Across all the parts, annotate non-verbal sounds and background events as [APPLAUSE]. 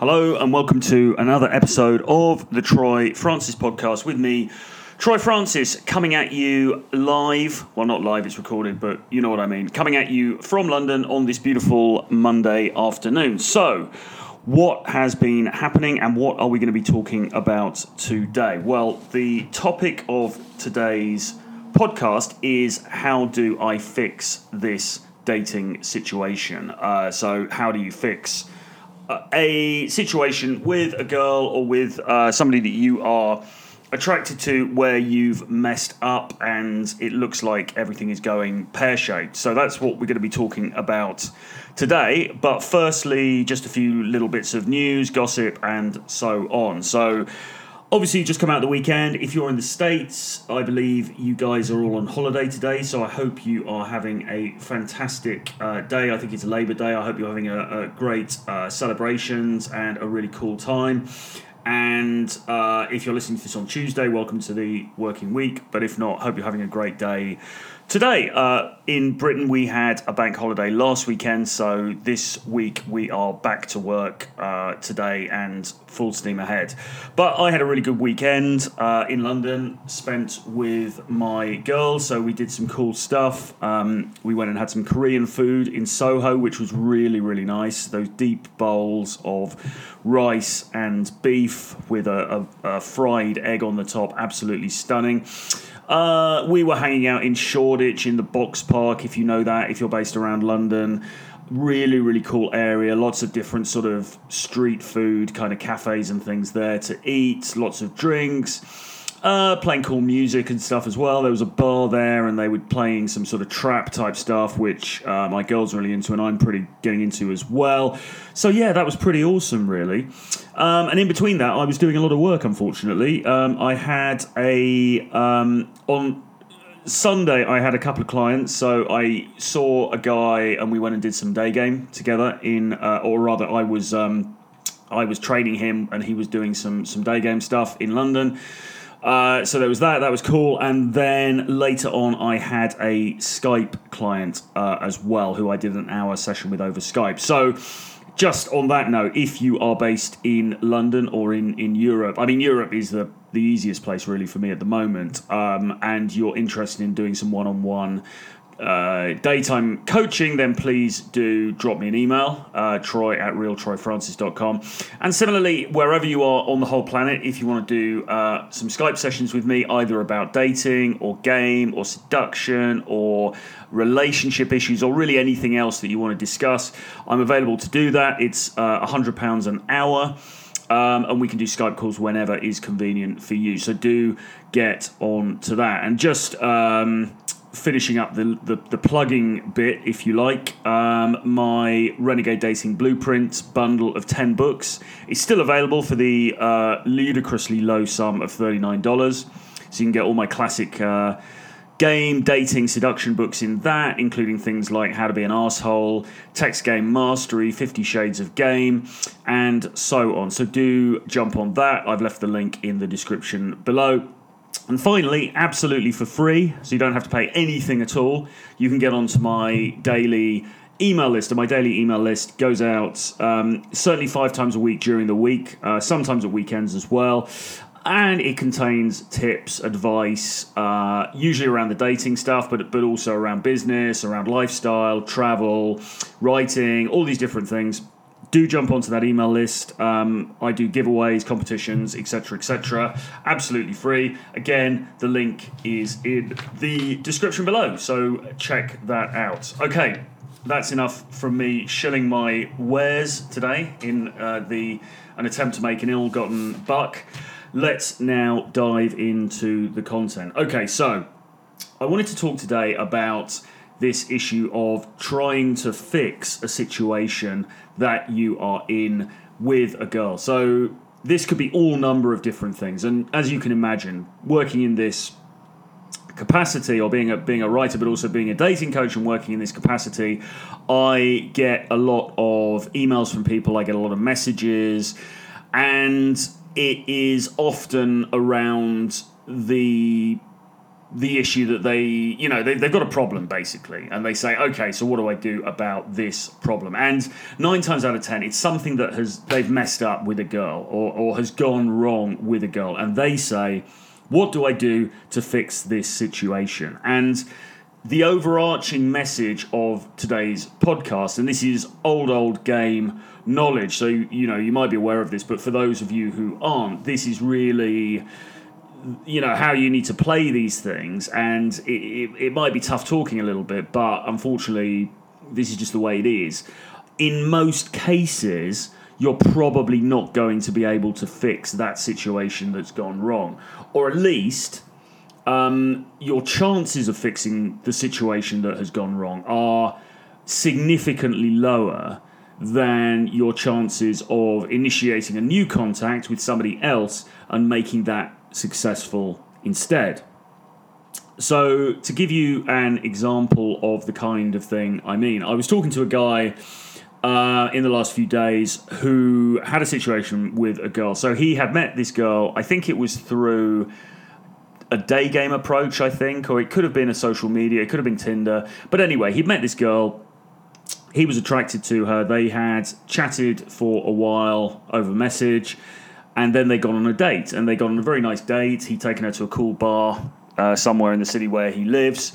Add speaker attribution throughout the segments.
Speaker 1: Hello, and welcome to another episode of the Troy Francis podcast with me, Troy Francis, coming at you live. Well, not live, it's recorded, but you know what I mean. Coming at you from London on this beautiful Monday afternoon. So, what has been happening and what are we going to be talking about today? Well, the topic of today's podcast is how do I fix this dating situation? Uh, so, how do you fix a situation with a girl or with uh, somebody that you are attracted to where you've messed up and it looks like everything is going pear shaped. So that's what we're going to be talking about today. But firstly, just a few little bits of news, gossip, and so on. So obviously, you just come out the weekend. If you're in the States, I believe you guys are all on holiday today. So I hope you are having a fantastic uh, day. I think it's Labor Day. I hope you're having a, a great uh, celebrations and a really cool time. And uh, if you're listening to this on Tuesday, welcome to the working week. But if not, hope you're having a great day today. Uh, in Britain, we had a bank holiday last weekend, so this week we are back to work uh, today and full steam ahead. But I had a really good weekend uh, in London, spent with my girls, so we did some cool stuff. Um, we went and had some Korean food in Soho, which was really, really nice. Those deep bowls of rice and beef with a, a, a fried egg on the top, absolutely stunning. Uh, we were hanging out in Shoreditch in the Box Park, if you know that, if you're based around London. Really, really cool area. Lots of different sort of street food kind of cafes and things there to eat. Lots of drinks. Uh, playing cool music and stuff as well. There was a bar there, and they were playing some sort of trap type stuff, which uh, my girl's are really into, and I'm pretty getting into as well. So yeah, that was pretty awesome, really. Um, and in between that, I was doing a lot of work. Unfortunately, um, I had a um, on Sunday, I had a couple of clients, so I saw a guy and we went and did some day game together. In, uh, or rather, I was um, I was training him and he was doing some some day game stuff in London. Uh, so there was that. That was cool. And then later on, I had a Skype client uh, as well, who I did an hour session with over Skype. So just on that note, if you are based in London or in, in Europe, I mean, Europe is the, the easiest place really for me at the moment, um, and you're interested in doing some one on one uh, daytime coaching, then please do drop me an email, uh, troy at realtroyfrancis.com. And similarly, wherever you are on the whole planet, if you want to do uh, some Skype sessions with me, either about dating or game or seduction or relationship issues or really anything else that you want to discuss, I'm available to do that. It's uh, £100 an hour. Um, and we can do Skype calls whenever is convenient for you. So do get on to that. And just um, finishing up the, the, the, plugging bit, if you like, um, my Renegade Dating Blueprint bundle of 10 books is still available for the uh, ludicrously low sum of $39. So you can get all my classic uh, game, dating, seduction books in that, including things like How to Be an Asshole, Text Game Mastery, Fifty Shades of Game, and so on. So do jump on that. I've left the link in the description below. And finally, absolutely for free, so you don't have to pay anything at all, you can get onto my daily email list. And my daily email list goes out um, certainly five times a week during the week, uh, sometimes at weekends as well. And it contains tips, advice, uh, usually around the dating stuff, but but also around business, around lifestyle, travel, writing, all these different things do jump onto that email list. Um, I do giveaways, competitions, etc., etc. Absolutely free. Again, the link is in the description below, so check that out. Okay, that's enough from me shilling my wares today in uh, the an attempt to make an ill-gotten buck. Let's now dive into the content. Okay, so I wanted to talk today about this issue of trying to fix a situation that you are in with a girl. So this could be all number of different things, and as you can imagine, working in this capacity or being a being a writer but also being a dating coach and working in this capacity I get a lot of emails from people. I get a lot of messages. And it is often around the the issue that they, you know, they, they've got a problem basically, and they say, okay, so what do I do about this problem? And nine times out of ten, it's something that has they've messed up with a girl or, or has gone wrong with a girl, and they say, what do I do to fix this situation? And the overarching message of today's podcast, and this is old, old game knowledge. So, you know, you might be aware of this, but for those of you who aren't, this is really you know how you need to play these things and it, it, it, might be tough talking a little bit but unfortunately this is just the way it is. In most cases you're probably not going to be able to fix that situation that's gone wrong. Or at least um, your chances of fixing the situation that has gone wrong are significantly lower than your chances of initiating a new contact with somebody else and making that successful instead. So, to give you an example of the kind of thing I mean, I was talking to a guy uh, in the last few days who had a situation with a girl. So, he had met this girl, I think it was through a day game approach, I think, or it could have been a social media, it could have been Tinder. But anyway, he'd met this girl he was attracted to her. They had chatted for a while over message, and then they got on a date. And they got on a very nice date. He'd taken her to a cool bar uh, somewhere in the city where he lives.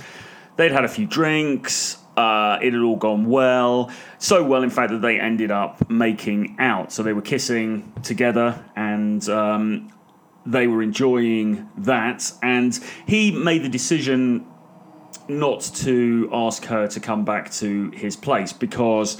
Speaker 1: They'd had a few drinks. Uh, it had all gone well. So well, in fact, that they ended up making out. So they were kissing together, and um, they were enjoying that. And he made the decision not to ask her to come back to his place because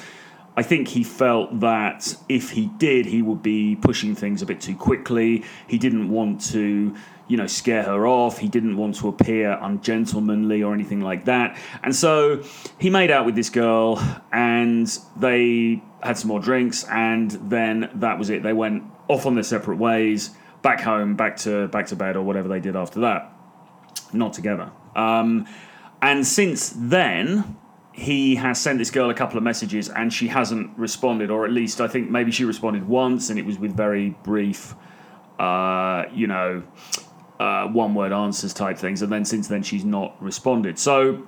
Speaker 1: I think he felt that if he did, he would be pushing things a bit too quickly. He didn't want to, you know, scare her off. He didn't want to appear ungentlemanly or anything like that. And so he made out with this girl and they had some more drinks and then that was it. They went off on their separate ways, back home, back to back to bed or whatever they did after that. Not together. Um, and since then, he has sent this girl a couple of messages and she hasn't responded, or at least I think maybe she responded once and it was with very brief, uh, you know, uh, one word answers type things. And then since then, she's not responded. So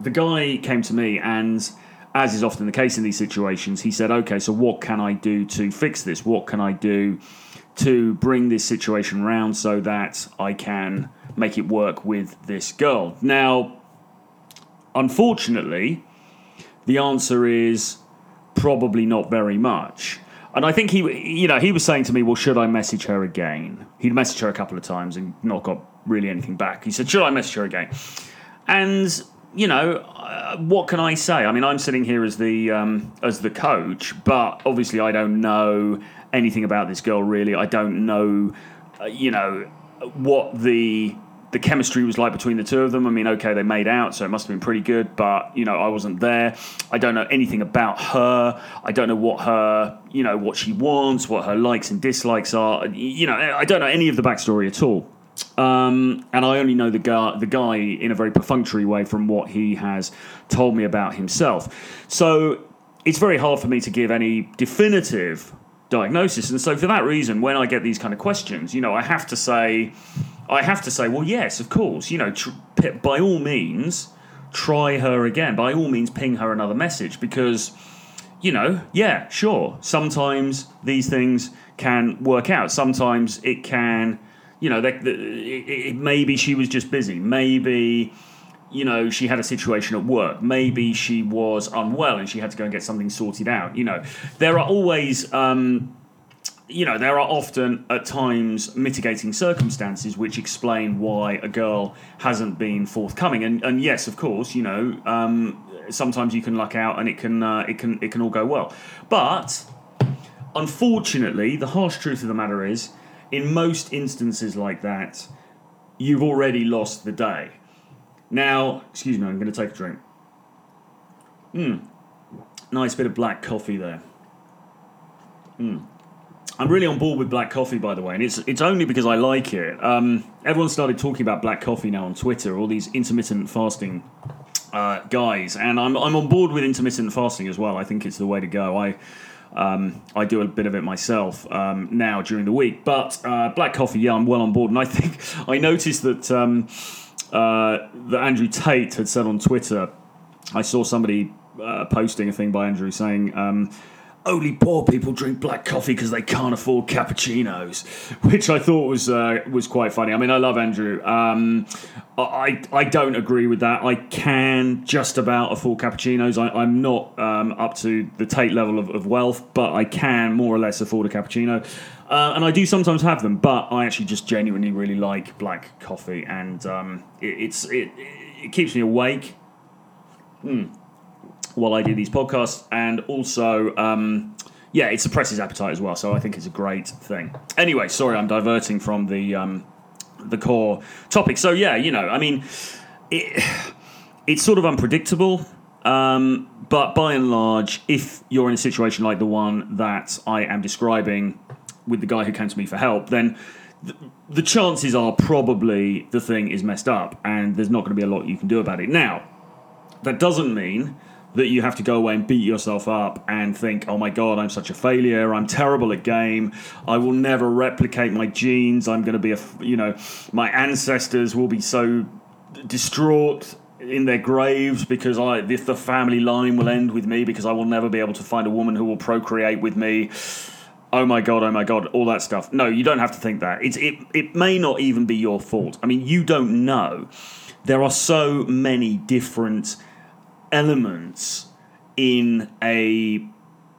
Speaker 1: the guy came to me and. As is often the case in these situations, he said, Okay, so what can I do to fix this? What can I do to bring this situation around so that I can make it work with this girl? Now, Unfortunately, the answer is probably not very much. And I think he, you know, he was saying to me, "Well, should I message her again?" He'd messaged her a couple of times and not got really anything back. He said, "Should I message her again?" And you know, uh, what can I say? I mean, I'm sitting here as the um, as the coach, but obviously I don't know anything about this girl really. I don't know, uh, you know, what the the chemistry was like between the two of them. I mean, okay, they made out, so it must have been pretty good, but you know, I wasn't there. I don't know anything about her. I don't know what her, you know, what she wants, what her likes and dislikes are. You know, I don't know any of the backstory at all. Um, and I only know the guy, the guy in a very perfunctory way from what he has told me about himself. So it's very hard for me to give any definitive diagnosis. And so for that reason, when I get these kind of questions, you know, I have to say I have to say, well, yes, of course. You know, tr- by all means, try her again. By all means, ping her another message because, you know, yeah, sure. Sometimes these things can work out. Sometimes it can, you know, they, they, it, maybe she was just busy. Maybe, you know, she had a situation at work. Maybe she was unwell and she had to go and get something sorted out. You know, there are always. Um, you know, there are often at times mitigating circumstances which explain why a girl hasn't been forthcoming. And, and yes, of course, you know, um, sometimes you can luck out and it can uh, it can it can all go well. But unfortunately, the harsh truth of the matter is, in most instances like that, you've already lost the day. Now, excuse me, I'm going to take a drink. Hmm, nice bit of black coffee there. Hmm. I'm really on board with black coffee, by the way, and it's it's only because I like it. Um, everyone started talking about black coffee now on Twitter. All these intermittent fasting uh, guys, and I'm I'm on board with intermittent fasting as well. I think it's the way to go. I. Um, I do a bit of it myself um, now during the week, but uh, black coffee, yeah, I'm well on board. And I [LAUGHS] think I noticed that um, uh, that Andrew Tate had said on Twitter. I saw somebody uh, posting a thing by Andrew saying. Only poor people drink black coffee because they can't afford cappuccinos, which I thought was uh, was quite funny. I mean, I love Andrew. Um, I I don't agree with that. I can just about afford cappuccinos. I, am not um, up to the Tate level of, of, wealth, but I can more or less afford a cappuccino. Uh, and I do sometimes have them, but I actually just genuinely really like black coffee, and um, it, it's it, it keeps me awake. Mm while I do these podcasts, and also, um, yeah, it suppresses appetite as well. So I think it's a great thing. Anyway, sorry, I'm diverting from the um, the core topic. So yeah, you know, I mean, it, it's sort of unpredictable. Um, but by and large, if you're in a situation like the one that I am describing with the guy who came to me for help, then the, the chances are probably the thing is messed up and there's not going to be a lot you can do about it. Now, that doesn't mean that you have to go away and beat yourself up and think, oh my god, I'm such a failure. I'm terrible at game. I will never replicate my genes. I'm going to be a, you know, my ancestors will be so distraught in their graves because I, if the family line will end with me because I will never be able to find a woman who will procreate with me. Oh my god, oh my god, all that stuff. No, you don't have to think that. It's, it, it may not even be your fault. I mean, you don't know. There are so many different elements in a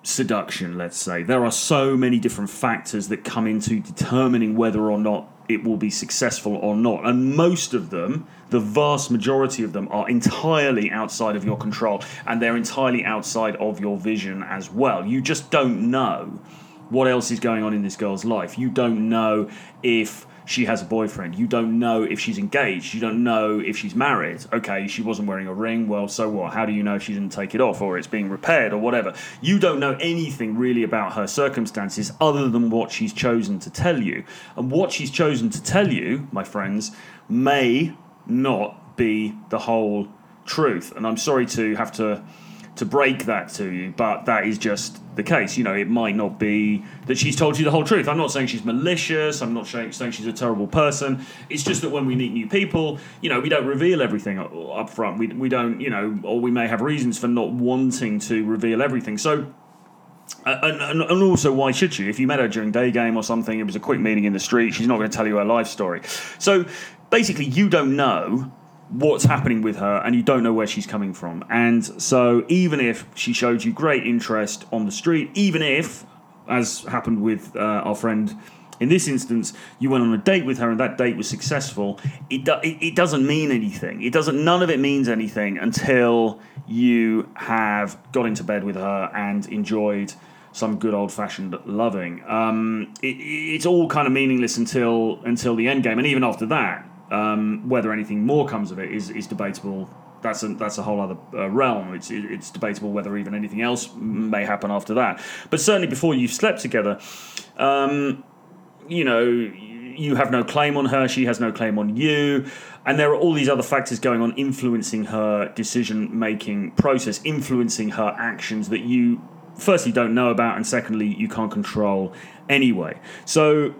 Speaker 1: seduction, let's say. There are so many different factors that come into determining whether or not it will be successful or not. And most of them, the vast majority of them, are entirely outside of your control and they're entirely outside of your vision as well. You just don't know what else is going on in this girl's life. You don't know if she has a boyfriend. You don't know if she's engaged. You don't know if she's married. Okay, she wasn't wearing a ring. Well, so what? How do you know she didn't take it off or it's being repaired or whatever? You don't know anything really about her circumstances other than what she's chosen to tell you. And what she's chosen to tell you, my friends, may not be the whole truth. And I'm sorry to have to to break that to you, but that is just the case. You know, it might not be that she's told you the whole truth. I'm not saying she's malicious. I'm not saying she's a terrible person. It's just that when we meet new people, you know, we don't reveal everything up front. We, we don't, you know, or we may have reasons for not wanting to reveal everything. So, uh, and, and, and, also, why should she? If you met her during day game or something, it was a quick meeting in the street, she's not going to tell you her life story. So, basically, you don't know what's happening with her and you don't know where she's coming from. And so, even if she showed you great interest on the street, even if, as happened with uh, our friend in this instance, you went on a date with her and that date was successful, it, do, it, doesn't mean anything. It doesn't, none of it means anything until you have got into bed with her and enjoyed some good old fashioned loving. Um, it, it's all kind of meaningless until until the end game, and even after that, um, whether anything more comes of it is, is debatable. That's a, that's a whole other uh, realm. It's, it's debatable whether even anything else may happen after that. But certainly before you've slept together, um, you know, you have no claim on her, she has no claim on you, and there are all these other factors going on influencing her decision making process, influencing her actions that you firstly don't know about, and secondly, you can't control anyway. So,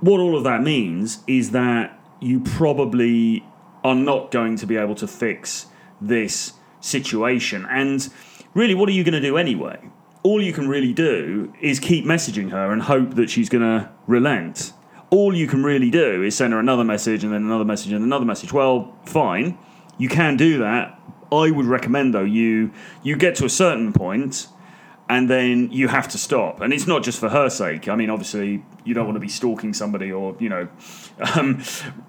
Speaker 1: what all of that means is that you probably are not going to be able to fix this situation. And really, what are you going to do anyway? All you can really do is keep messaging her and hope that she's going to relent. All you can really do is send her another message and then another message and another message. Well, fine, you can do that. I would recommend though you you get to a certain point and then you have to stop. And it's not just for her sake. I mean, obviously, you don't want to be stalking somebody or you know, um,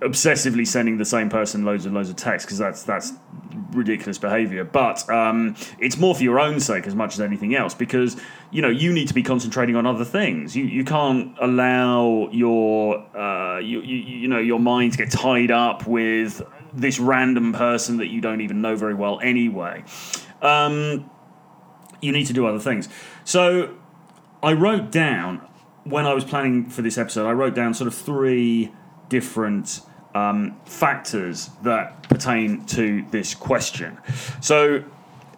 Speaker 1: obsessively sending the same person loads and loads of texts because that's that's ridiculous behaviour. But um, it's more for your own sake as much as anything else because you know you need to be concentrating on other things. You you can't allow your uh, you, you you know your mind to get tied up with this random person that you don't even know very well anyway. Um, you need to do other things. So I wrote down when I was planning for this episode, I wrote down sort of three different um, factors that pertain to this question. So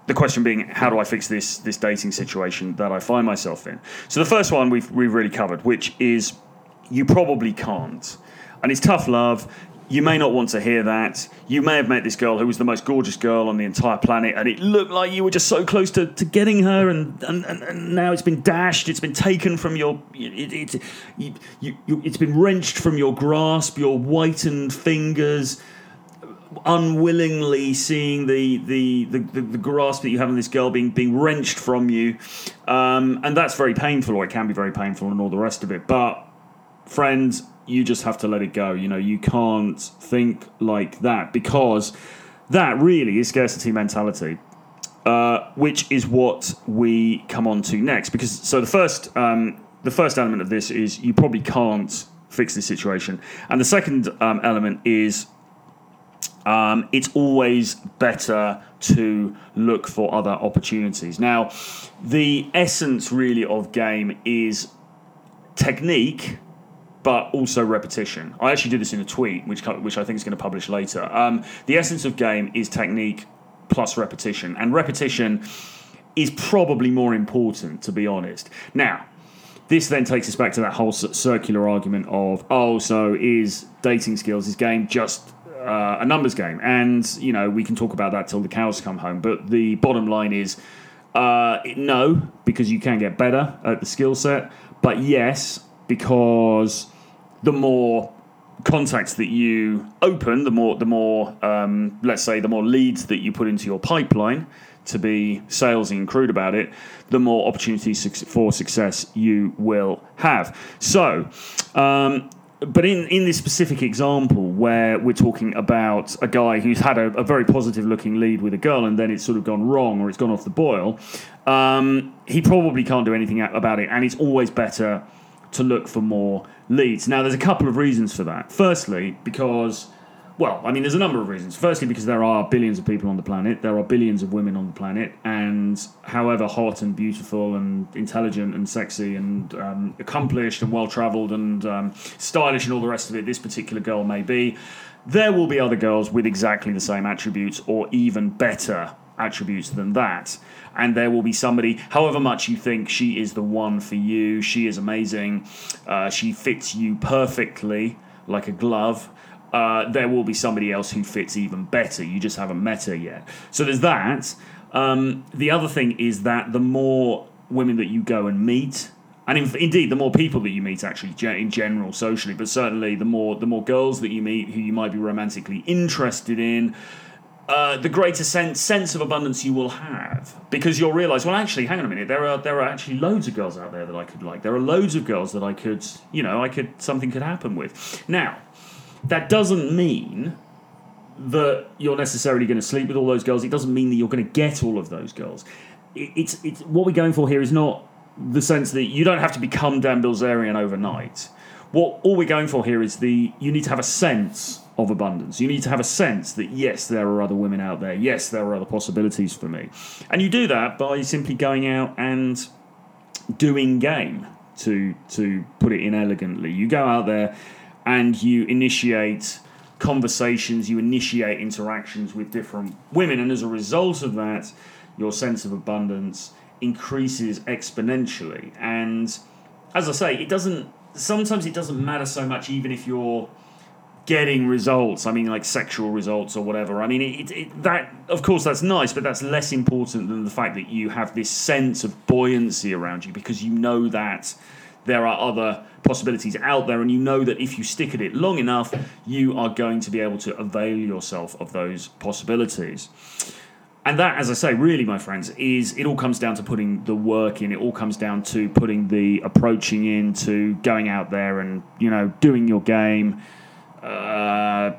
Speaker 1: the question being, how do I fix this this dating situation that I find myself in? So the first one we've we've really covered, which is you probably can't, and it's tough love. You may not want to hear that. You may have met this girl who was the most gorgeous girl on the entire planet, and it looked like you were just so close to, to getting her, and, and, and now it's been dashed, it's been taken from your. It, it, you, you, you, it's been wrenched from your grasp, your whitened fingers unwillingly seeing the, the, the, the, the grasp that you have on this girl being being wrenched from you, um, and that's very painful, or it can be very painful, and all the rest of it. But friends, you just have to let it go. You know, you can't think like that because that really is scarcity mentality. Uh, which is what we come on to next. Because so the first um, the first element of this is you probably can't fix this situation, and the second um, element is um, it's always better to look for other opportunities. Now, the essence really of game is technique but also repetition. I actually did this in a tweet, which which I think is going to publish later. Um, the essence of game is technique plus repetition, and repetition is probably more important, to be honest. Now, this then takes us back to that whole circular argument of oh, so is dating skills, is game just uh, a numbers game? And you know we can talk about that till the cows come home. But the bottom line is. Uh, no, because you can get better at the skill set. But yes, because the more contacts that you open, the more the more um, let's say the more leads that you put into your pipeline to be salesy and crude about it, the more opportunities for success you will have. So. Um, but in, in this specific example where we're talking about a guy who's had a, a, very positive looking lead with a girl and then it's sort of gone wrong or it's gone off the boil, um, he probably can't do anything about it. And it's always better to look for more leads. Now, there's a couple of reasons for that. Firstly, because, well, I mean, there's a number of reasons. Firstly, because there are billions of people on the planet, there are billions of women on the planet, and however hot and beautiful and intelligent and sexy and um, accomplished and well traveled and um, stylish and all the rest of it this particular girl may be, there will be other girls with exactly the same attributes or even better attributes than that and there will be somebody, however much you think she is the one for you, she is amazing, uh, she fits you perfectly like a glove. Uh, there will be somebody else who fits even better. You just haven't met her yet. So there's that. Um, the other thing is that the more women that you go and meet, and in, indeed the more people that you meet actually in general socially, but certainly the more the more girls that you meet who you might be romantically interested in, uh, the greater sense sense of abundance you will have because you'll realize well actually hang on a minute there are there are actually loads of girls out there that I could like. There are loads of girls that I could you know I could something could happen with. Now that doesn't mean that you're necessarily going to sleep with all those girls. It doesn't mean that you're going to get all of those girls. It, it's it's what we're going for here is not the sense that you don't have to become Dan Bilzerian overnight. What all we're going for here is the you need to have a sense of abundance. You need to have a sense that yes, there are other women out there. Yes, there are other possibilities for me. And you do that by simply going out and doing game to to put it in elegantly. You go out there and you initiate conversations, you initiate interactions with different women and as a result of that, your sense of abundance increases exponentially. And as I say, it doesn't sometimes it doesn't matter so much even if you're getting results. I mean, like sexual results or whatever. I mean, it, it, that of course that's nice, but that's less important than the fact that you have this sense of buoyancy around you because you know that there are other possibilities out there, and you know that if you stick at it long enough, you are going to be able to avail yourself of those possibilities. And that, as I say, really, my friends, is it all comes down to putting the work in. It all comes down to putting the approaching in, to going out there and you know doing your game uh,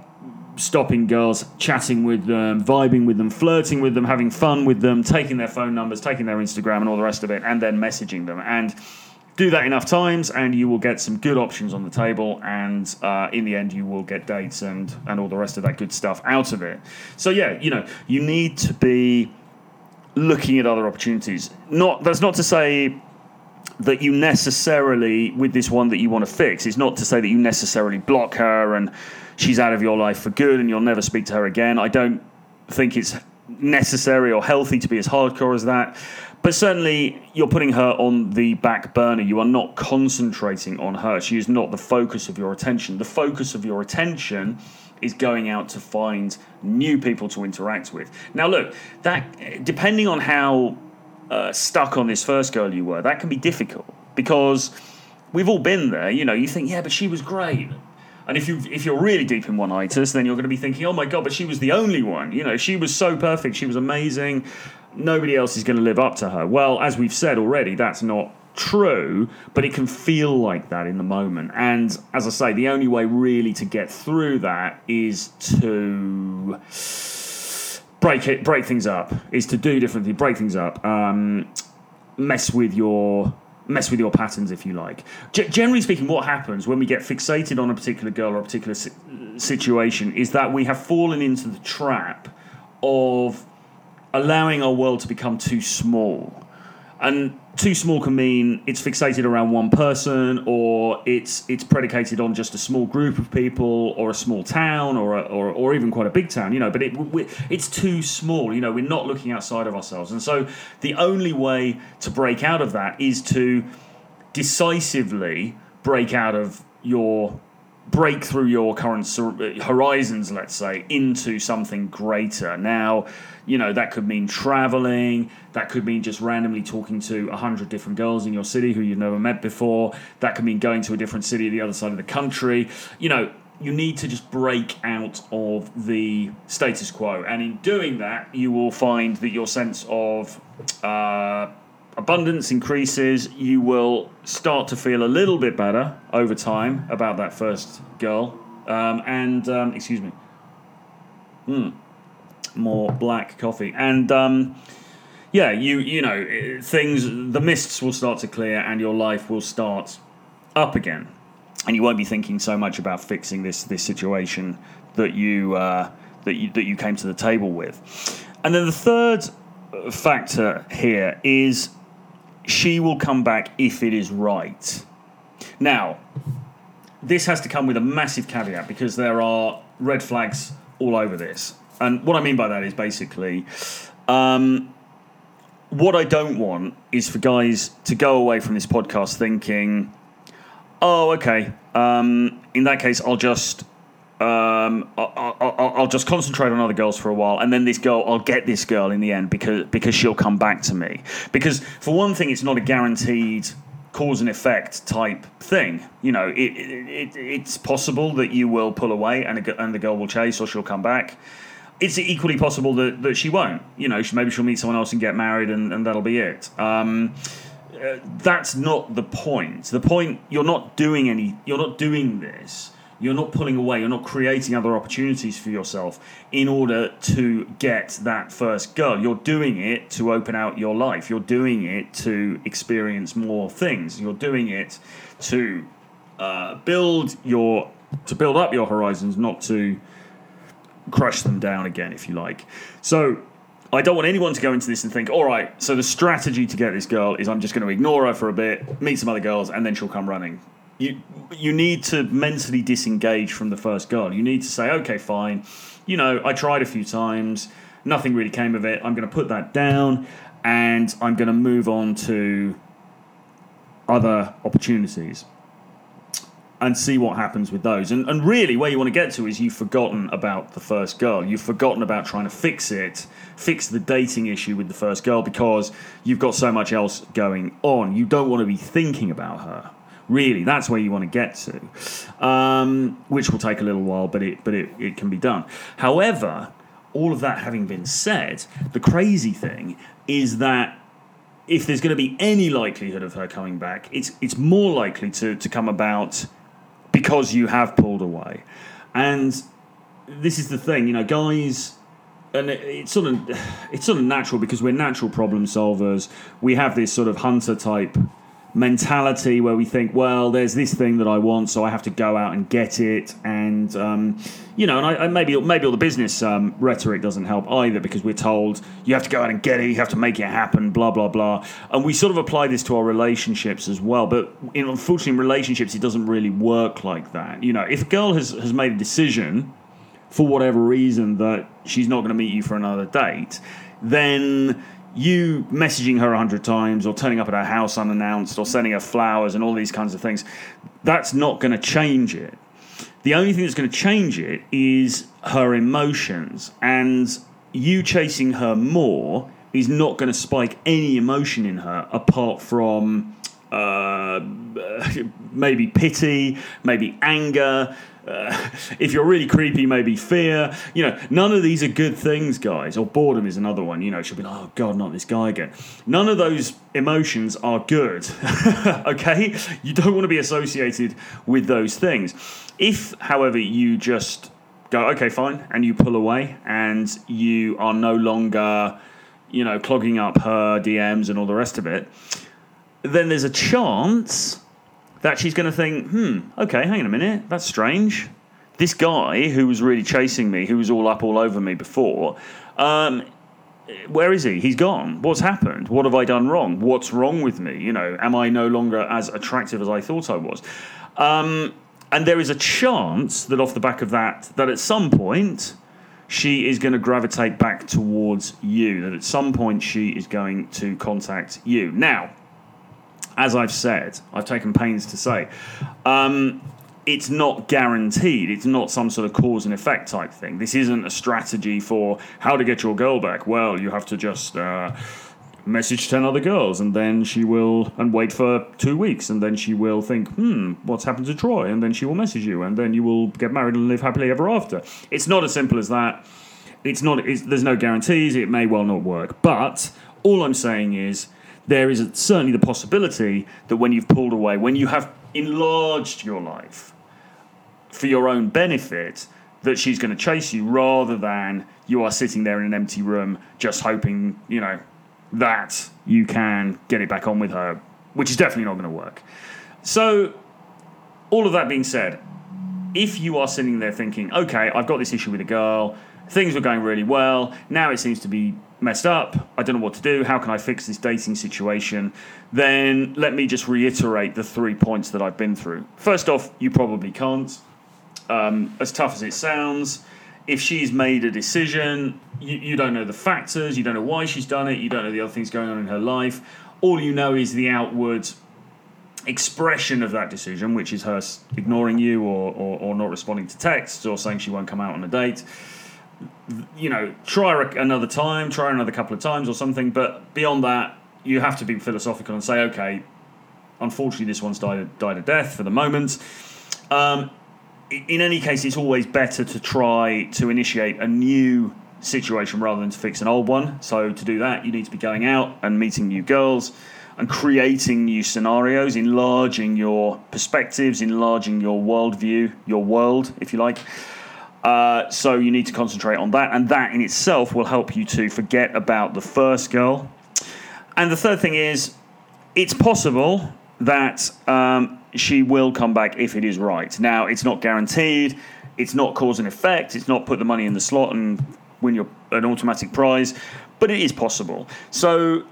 Speaker 1: stopping girls, chatting with them, vibing with them, flirting with them, having fun with them, taking their phone numbers, taking their Instagram, and all the rest of it, and then messaging them. And do that enough times, and you will get some good options on the table. And uh, in the end, you will get dates and and all the rest of that good stuff out of it. So yeah, you know, you need to be looking at other opportunities. Not that's not to say that you necessarily, with this one that you want to fix, it's not to say that you necessarily block her and she's out of your life for good and you'll never speak to her again. I don't think it's necessary or healthy to be as hardcore as that. but certainly you're putting her on the back burner. You are not concentrating on her. She is not the focus of your attention. The focus of your attention is going out to find new people to interact with. Now, look, that depending on how uh, stuck on this first girl you were, that can be difficult because we've all been there. You know, you think, yeah, but she was great. And if you if you're really deep in one itis, then you're going to be thinking, oh my god, but she was the only one. You know, she was so perfect, she was amazing. Nobody else is going to live up to her. Well, as we've said already, that's not true, but it can feel like that in the moment. And as I say, the only way really to get through that is to break it, break things up, is to do differently, break things up, um, mess with your mess with your patterns if you like. G- generally speaking, what happens when we get fixated on a particular girl or a particular si- situation is that we have fallen into the trap of allowing our world to become too small. And too small can mean it's fixated around one person, or it's it's predicated on just a small group of people, or a small town, or a, or, or even quite a big town. You know, but it it's too small. You know, we're not looking outside of ourselves, and so the only way to break out of that is to decisively break out of your break through your current horizons, let's say, into something greater. Now, you know, that could mean traveling, that could mean just randomly talking to a hundred different girls in your city who you've never met before, that could mean going to a different city the other side of the country. You know, you need to just break out of the status quo. And in doing that, you will find that your sense of uh, abundance increases, you will start to feel a little bit better over time about that first girl. Um, and, um, excuse me, mm, more black coffee. And, um, yeah, you you know things. The mists will start to clear, and your life will start up again, and you won't be thinking so much about fixing this this situation that you uh, that you that you came to the table with. And then the third factor here is she will come back if it is right. Now, this has to come with a massive caveat because there are red flags all over this. And what I mean by that is basically, um, what I don't want is for guys to go away from this podcast thinking, oh, okay, um, in that case, I'll just um, I'll, I'll, I'll, just concentrate on other girls for a while, and then this girl, I'll get this girl in the end because because she'll come back to me. Because for one thing, it's not a guaranteed cause and effect type thing. You know, it, it, it it's possible that you will pull away and a, and the girl will chase, or she'll come back. It's equally possible that, that she won't. You know, maybe she'll meet someone else and get married, and, and that'll be it. Um, uh, that's not the point. The point you're not doing any. You're not doing this you're not pulling away, you're not creating other opportunities for yourself in order to get that first girl. You're doing it to open out your life. You're doing it to experience more things. You're doing it to uh, build your to build up your horizons, not to crush them down again, if you like. So I don't want anyone to go into this and think, all right, so the strategy to get this girl is I'm just going to ignore her for a bit, meet some other girls, and then she'll come running you you need to mentally disengage from the first girl. You need to say, okay, fine. You know, I tried a few times, nothing really came of it. I'm going to put that down, and I'm going to move on to other opportunities and see what happens with those. And, and really, where you want to get to is you've forgotten about the first girl. You've forgotten about trying to fix it, fix the dating issue with the first girl because you've got so much else going on. You don't want to be thinking about her. Really, that's where you want to get to, um, which will take a little while, but it but it, it can be done. However, all of that having been said, the crazy thing is that if there's going to be any likelihood of her coming back, it's it's more likely to, to come about because you have pulled away. And this is the thing, you know, guys and it's sort of [SIGHS] it's sort of natural because we're natural problem solvers. We have this sort of hunter type mentality where we think, well, there's this thing that I want, so I have to go out and get it, and um, you know, and I, I, maybe maybe all the business um, rhetoric doesn't help either because we're told you have to go out and get it, you have to make it happen, blah blah blah, and we sort of apply this to our relationships as well. But in, unfortunately, in relationships, it doesn't really work like that. You know, if a girl has has made a decision for whatever reason that she's not going to meet you for another date, then you messaging her a hundred times or turning up at her house unannounced or sending her flowers and all these kinds of things, that's not going to change it. The only thing that's going to change it is her emotions. And you chasing her more is not going to spike any emotion in her apart from uh, [LAUGHS] maybe pity, maybe anger. Uh, [LAUGHS] if you're really creepy, maybe fear. You know, none of these are good things, guys. Or boredom is another one. You know, she'll be like, oh, God, not this guy again. None of those emotions are good, [LAUGHS] okay? You don't want to be associated with those things. If, however, you just go, okay, fine, and you pull away and you are no longer, you know, clogging up her DMs and all the rest of it, then there's a chance that she's going to think, hmm, okay, hang on a minute, that's strange. This guy who was really chasing me, who was all up all over me before, um, where is he? He's gone. What's happened? What have I done wrong? What's wrong with me? You know, am I no longer as attractive as I thought I was? Um, and there is a chance that off the back of that, that at some point she is going to gravitate back towards you. That at some point she is going to contact you. Now, as I've said, I've taken pains to say, um, it's not guaranteed. It's not some sort of cause and effect type thing. This isn't a strategy for how to get your girl back. Well, you have to just. Uh, message 10 other girls and then she will and wait for two weeks and then she will think hmm what's happened to troy and then she will message you and then you will get married and live happily ever after it's not as simple as that it's not it's, there's no guarantees it may well not work but all i'm saying is there is certainly the possibility that when you've pulled away when you have enlarged your life for your own benefit that she's going to chase you rather than you are sitting there in an empty room just hoping you know that you can get it back on with her, which is definitely not going to work. So, all of that being said, if you are sitting there thinking, okay, I've got this issue with a girl, things were going really well, now it seems to be messed up, I don't know what to do, how can I fix this dating situation? Then let me just reiterate the three points that I've been through. First off, you probably can't. Um, as tough as it sounds, if she's made a decision, you, you don't know the factors, you don't know why she's done it, you don't know the other things going on in her life. All you know is the outward expression of that decision, which is her ignoring you or, or, or, not responding to texts or saying she won't come out on a date. You know, try another time, try another couple of times or something, but beyond that, you have to be philosophical and say, okay, unfortunately, this one's died, died a death for the moment. Um, in any case, it's always better to try to initiate a new situation rather than to fix an old one. So, to do that, you need to be going out and meeting new girls and creating new scenarios, enlarging your perspectives, enlarging your worldview, your world, if you like. Uh, so, you need to concentrate on that, and that in itself will help you to forget about the first girl. And the third thing is, it's possible that um, she will come back if it is right. Now, it's not guaranteed. It's not cause and effect. It's not put the money in the slot and win your an automatic prize, but it is possible. So,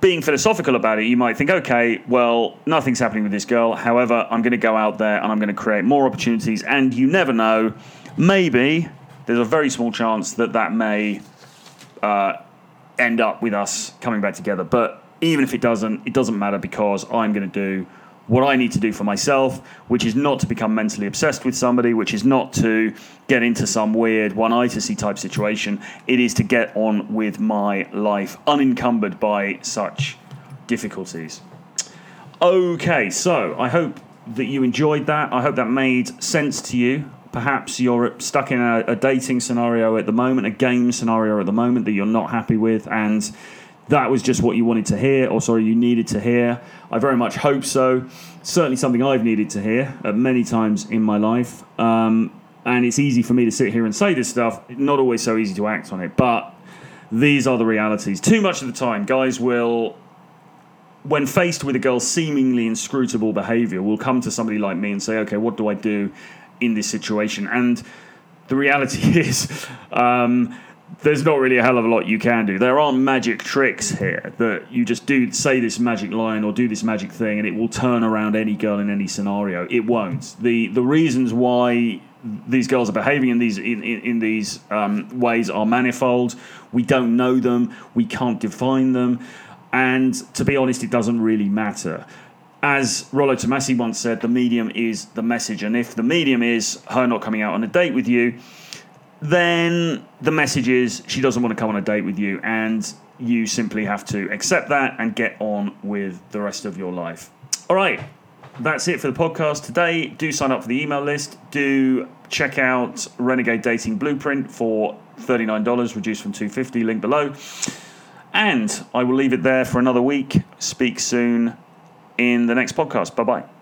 Speaker 1: being philosophical about it, you might think, okay, well, nothing's happening with this girl. However, I'm going to go out there and I'm going to create more opportunities. And you never know, maybe there's a very small chance that that may uh, end up with us coming back together. But even if it doesn't, it doesn't matter because I'm going to do what I need to do for myself, which is not to become mentally obsessed with somebody, which is not to get into some weird one itisy type situation. It is to get on with my life unencumbered by such difficulties. Okay, so I hope that you enjoyed that. I hope that made sense to you. Perhaps you're stuck in a, a dating scenario at the moment, a game scenario at the moment that you're not happy with, and that was just what you wanted to hear, or sorry, you needed to hear. I very much hope so. Certainly something I've needed to hear many times in my life. Um, and it's easy for me to sit here and say this stuff, not always so easy to act on it. But these are the realities. Too much of the time, guys will, when faced with a girl's seemingly inscrutable behavior, will come to somebody like me and say, okay, what do I do in this situation? And the reality [LAUGHS] is, um, there's not really a hell of a lot you can do. There aren't magic tricks here that you just do say this magic line or do this magic thing and it will turn around any girl in any scenario. It won't. The the reasons why these girls are behaving in these in, in, in these um, ways are manifold. We don't know them. We can't define them. And to be honest, it doesn't really matter. As Rollo Tomassi once said, the medium is the message. And if the medium is her not coming out on a date with you, then the message is she doesn't want to come on a date with you. And you simply have to accept that and get on with the rest of your life. All right, that's it for the podcast today. Do sign up for the email list. Do check out Renegade Dating Blueprint for $39, reduced from 250, link below. And I will leave it there for another week. Speak soon in the next podcast. Bye bye.